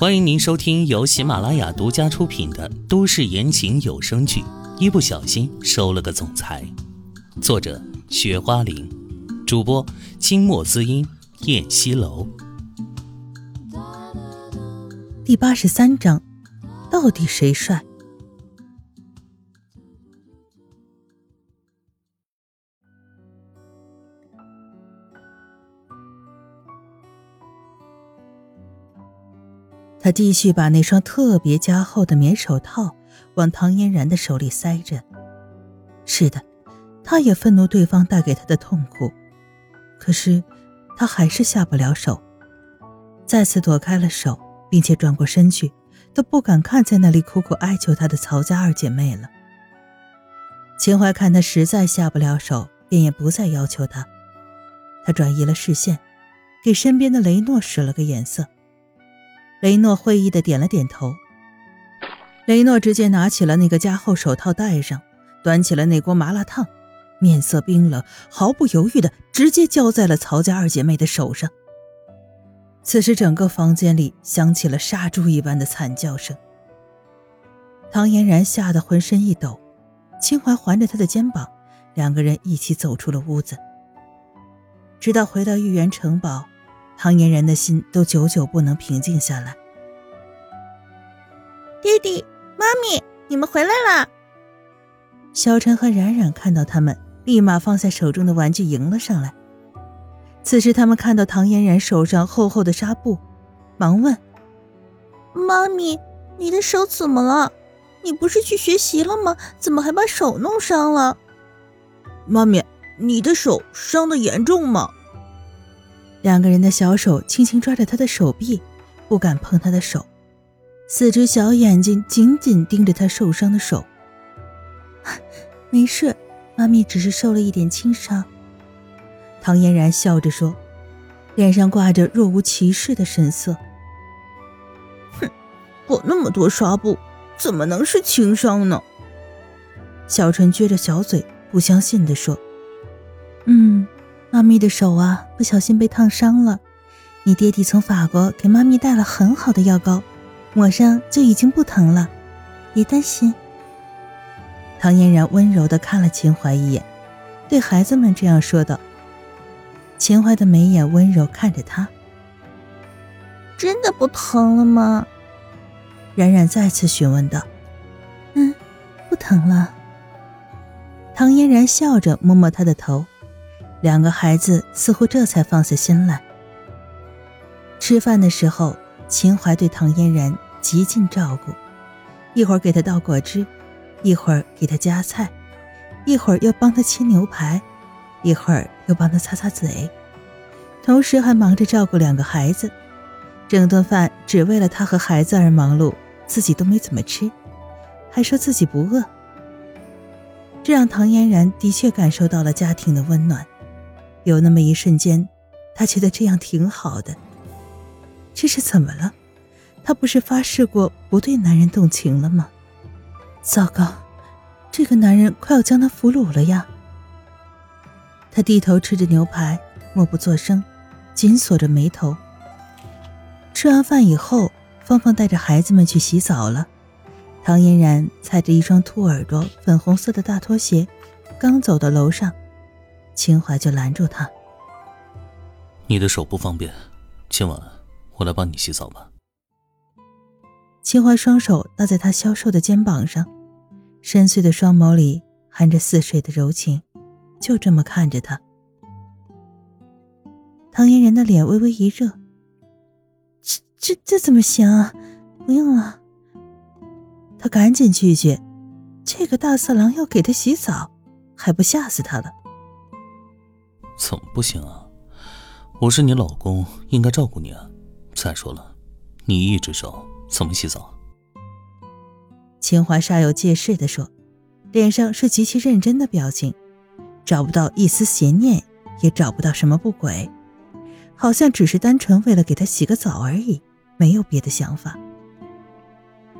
欢迎您收听由喜马拉雅独家出品的都市言情有声剧《一不小心收了个总裁》，作者：雪花玲，主播：清墨滋音、燕西楼。第八十三章，到底谁帅？他继续把那双特别加厚的棉手套往唐嫣然的手里塞着。是的，他也愤怒对方带给他的痛苦，可是他还是下不了手，再次躲开了手，并且转过身去，都不敢看在那里苦苦哀求他的曹家二姐妹了。秦淮看他实在下不了手，便也不再要求他。他转移了视线，给身边的雷诺使了个眼色。雷诺会意的点了点头。雷诺直接拿起了那个加厚手套戴上，端起了那锅麻辣烫，面色冰冷，毫不犹豫的直接浇在了曹家二姐妹的手上。此时，整个房间里响起了杀猪一般的惨叫声。唐嫣然吓得浑身一抖，秦淮环着她的肩膀，两个人一起走出了屋子。直到回到玉园城堡。唐嫣然的心都久久不能平静下来。弟弟、妈咪，你们回来啦！小陈和冉冉看到他们，立马放下手中的玩具迎了上来。此时，他们看到唐嫣然手上厚厚的纱布，忙问：“妈咪，你的手怎么了？你不是去学习了吗？怎么还把手弄伤了？”妈咪，你的手伤的严重吗？两个人的小手轻轻抓着他的手臂，不敢碰他的手，四只小眼睛紧紧盯着他受伤的手。没事，妈咪只是受了一点轻伤。唐嫣然笑着说，脸上挂着若无其事的神色。哼，裹那么多纱布，怎么能是轻伤呢？小纯撅着小嘴，不相信地说：“嗯。”妈咪的手啊，不小心被烫伤了。你爹地从法国给妈咪带了很好的药膏，抹上就已经不疼了，别担心。唐嫣然温柔地看了秦淮一眼，对孩子们这样说道。秦淮的眉眼温柔看着他，真的不疼了吗？冉冉再次询问道。嗯，不疼了。唐嫣然笑着摸摸他的头。两个孩子似乎这才放下心来。吃饭的时候，秦淮对唐嫣然极尽照顾，一会儿给她倒果汁，一会儿给她夹菜，一会儿又帮她切牛排，一会儿又帮她擦擦嘴，同时还忙着照顾两个孩子。整顿饭只为了他和孩子而忙碌，自己都没怎么吃，还说自己不饿。这让唐嫣然的确感受到了家庭的温暖。有那么一瞬间，他觉得这样挺好的。这是怎么了？他不是发誓过不对男人动情了吗？糟糕，这个男人快要将他俘虏了呀！他低头吃着牛排，默不作声，紧锁着眉头。吃完饭以后，芳芳带着孩子们去洗澡了。唐嫣然踩着一双兔耳朵粉红色的大拖鞋，刚走到楼上。秦淮就拦住他：“你的手不方便，今晚我来帮你洗澡吧。”秦淮双手搭在他消瘦的肩膀上，深邃的双眸里含着似水的柔情，就这么看着他。唐嫣然的脸微微一热：“这、这、这怎么行啊？不用了。”他赶紧拒绝：“这个大色狼要给他洗澡，还不吓死他了？”怎么不行啊？我是你老公，应该照顾你啊。再说了，你一只手怎么洗澡？秦淮煞有介事地说，脸上是极其认真的表情，找不到一丝邪念，也找不到什么不轨，好像只是单纯为了给他洗个澡而已，没有别的想法。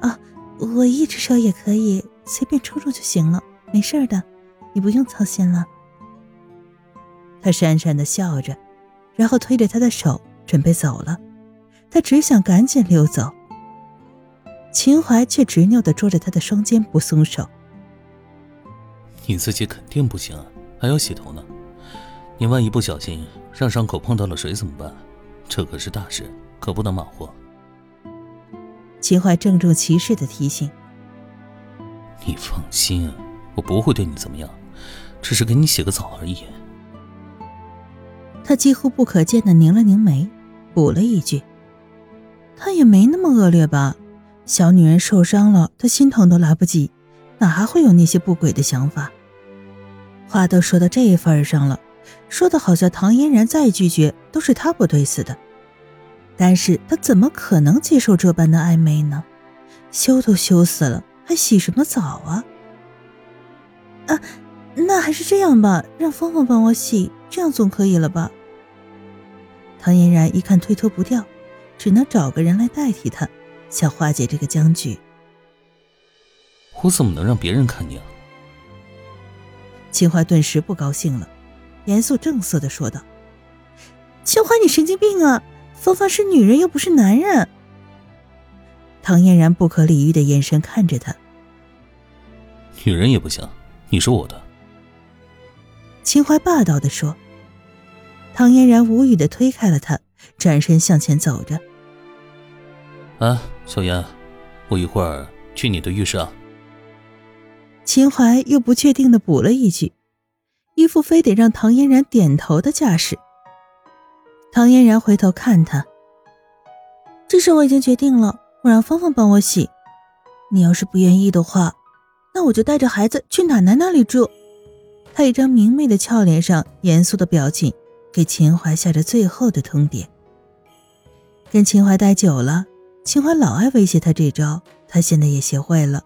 啊，我一只手也可以，随便冲冲就行了，没事的，你不用操心了。他讪讪的笑着，然后推着他的手准备走了。他只想赶紧溜走，秦淮却执拗的捉着他的双肩不松手。你自己肯定不行，还要洗头呢。你万一不小心让伤口碰到了水怎么办？这可是大事，可不能马虎。秦淮郑重其事的提醒。你放心，我不会对你怎么样，只是给你洗个澡而已。他几乎不可见的拧了拧眉，补了一句：“他也没那么恶劣吧？小女人受伤了，他心疼都来不及，哪还会有那些不轨的想法？”话都说到这份上了，说的好像唐嫣然再拒绝都是他不对似的。但是他怎么可能接受这般的暧昧呢？羞都羞死了，还洗什么澡啊？啊，那还是这样吧，让芳芳帮我洗，这样总可以了吧？唐嫣然一看推脱不掉，只能找个人来代替他，想化解这个僵局。我怎么能让别人看你啊？秦淮顿时不高兴了，严肃正色的说道：“秦淮，你神经病啊！芳芳是女人，又不是男人。”唐嫣然不可理喻的眼神看着他：“女人也不行，你是我的。”秦淮霸道的说。唐嫣然无语的推开了他，转身向前走着。“啊，小妍，我一会儿去你的浴室啊。”秦淮又不确定的补了一句，一副非得让唐嫣然点头的架势。唐嫣然回头看他，这事我已经决定了，我让芳芳帮我洗。你要是不愿意的话，那我就带着孩子去奶奶那里住。他一张明媚的俏脸上严肃的表情，给秦淮下着最后的通牒。跟秦淮待久了，秦淮老爱威胁他这招，他现在也学会了。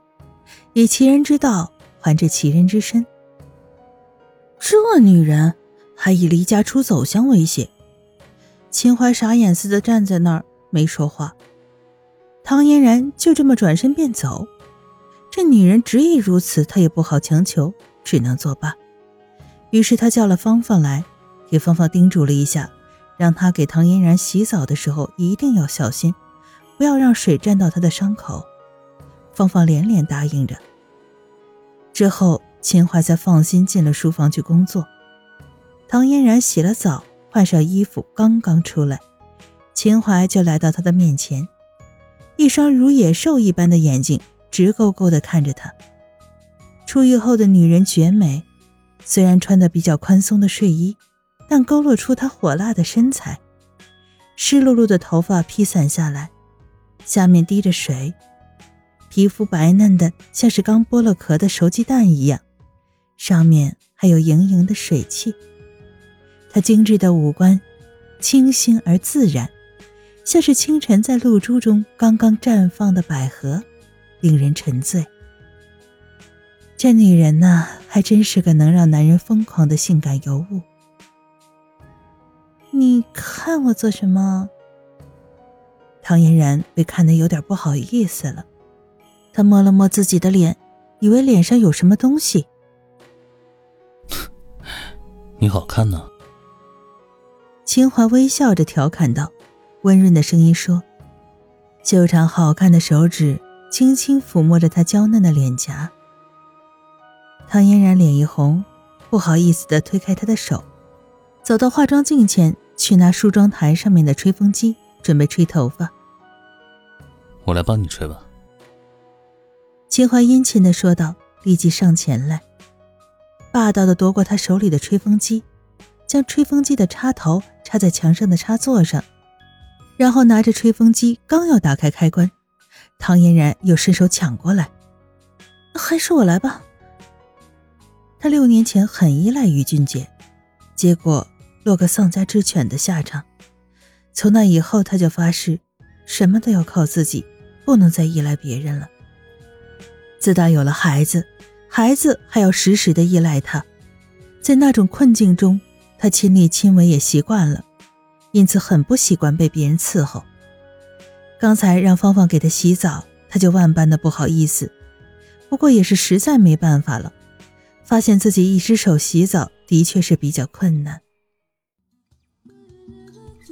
以其人之道还治其人之身。这女人还以离家出走相威胁。秦淮傻眼似的站在那儿没说话。唐嫣然就这么转身便走。这女人执意如此，他也不好强求，只能作罢。于是他叫了芳芳来，给芳芳叮嘱了一下，让她给唐嫣然洗澡的时候一定要小心，不要让水沾到她的伤口。芳芳连连答应着。之后，秦淮才放心进了书房去工作。唐嫣然洗了澡，换上衣服，刚刚出来，秦淮就来到她的面前，一双如野兽一般的眼睛直勾勾地看着她。出狱后的女人绝美，虽然穿的比较宽松的睡衣，但勾勒出她火辣的身材。湿漉漉的头发披散下来，下面滴着水。皮肤白嫩的，像是刚剥了壳的熟鸡蛋一样，上面还有盈盈的水汽。她精致的五官，清新而自然，像是清晨在露珠中刚刚绽放的百合，令人沉醉。这女人呐，还真是个能让男人疯狂的性感尤物。你看我做什么？唐嫣然被看得有点不好意思了。她摸了摸自己的脸，以为脸上有什么东西。你好看呢。秦淮微笑着调侃道，温润的声音说：“修长好看的手指轻轻抚摸着她娇嫩的脸颊。”唐嫣然脸一红，不好意思的推开他的手，走到化妆镜前去拿梳妆台上面的吹风机，准备吹头发。我来帮你吹吧。秦淮殷勤的说道，立即上前来，霸道的夺过他手里的吹风机，将吹风机的插头插在墙上的插座上，然后拿着吹风机刚要打开开关，唐嫣然又伸手抢过来，还是我来吧。他六年前很依赖于俊杰，结果落个丧家之犬的下场，从那以后他就发誓，什么都要靠自己，不能再依赖别人了。自打有了孩子，孩子还要时时的依赖他，在那种困境中，他亲力亲为也习惯了，因此很不习惯被别人伺候。刚才让芳芳给他洗澡，他就万般的不好意思，不过也是实在没办法了，发现自己一只手洗澡的确是比较困难。